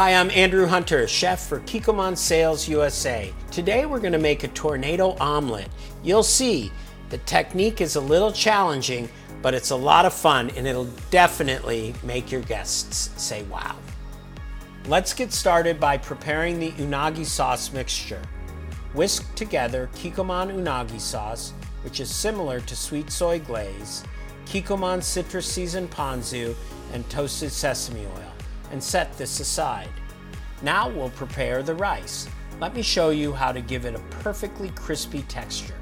Hi, I'm Andrew Hunter, chef for Kikkoman Sales USA. Today we're going to make a tornado omelet. You'll see the technique is a little challenging, but it's a lot of fun and it'll definitely make your guests say wow. Let's get started by preparing the unagi sauce mixture. Whisk together Kikkoman unagi sauce, which is similar to sweet soy glaze, Kikkoman citrus seasoned ponzu, and toasted sesame oil and set this aside. Now we'll prepare the rice. Let me show you how to give it a perfectly crispy texture.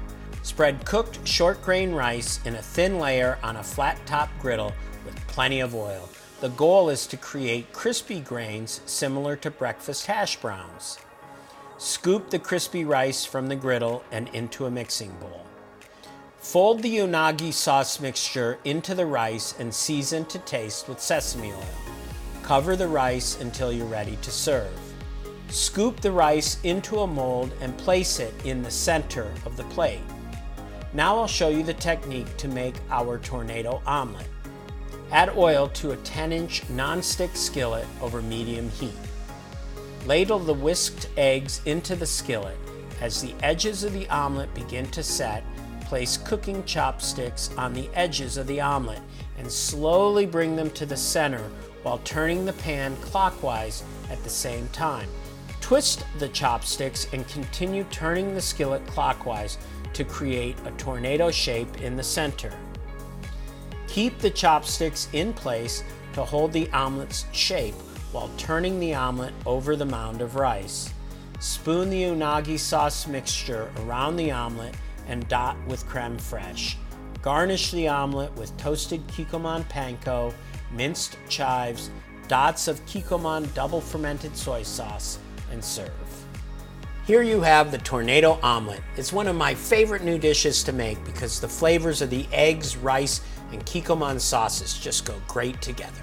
Spread cooked short grain rice in a thin layer on a flat top griddle with plenty of oil. The goal is to create crispy grains similar to breakfast hash browns. Scoop the crispy rice from the griddle and into a mixing bowl. Fold the unagi sauce mixture into the rice and season to taste with sesame oil. Cover the rice until you're ready to serve. Scoop the rice into a mold and place it in the center of the plate. Now I'll show you the technique to make our tornado omelet. Add oil to a 10 inch non-stick skillet over medium heat. Ladle the whisked eggs into the skillet. As the edges of the omelet begin to set, place cooking chopsticks on the edges of the omelet and slowly bring them to the center while turning the pan clockwise at the same time. Twist the chopsticks and continue turning the skillet clockwise to create a tornado shape in the center. Keep the chopsticks in place to hold the omelet's shape while turning the omelet over the mound of rice. Spoon the unagi sauce mixture around the omelet and dot with creme fraiche. Garnish the omelet with toasted Kikkoman panko minced chives, dots of Kikkoman double fermented soy sauce, and serve. Here you have the tornado omelet. It's one of my favorite new dishes to make because the flavors of the eggs, rice, and Kikkoman sauces just go great together.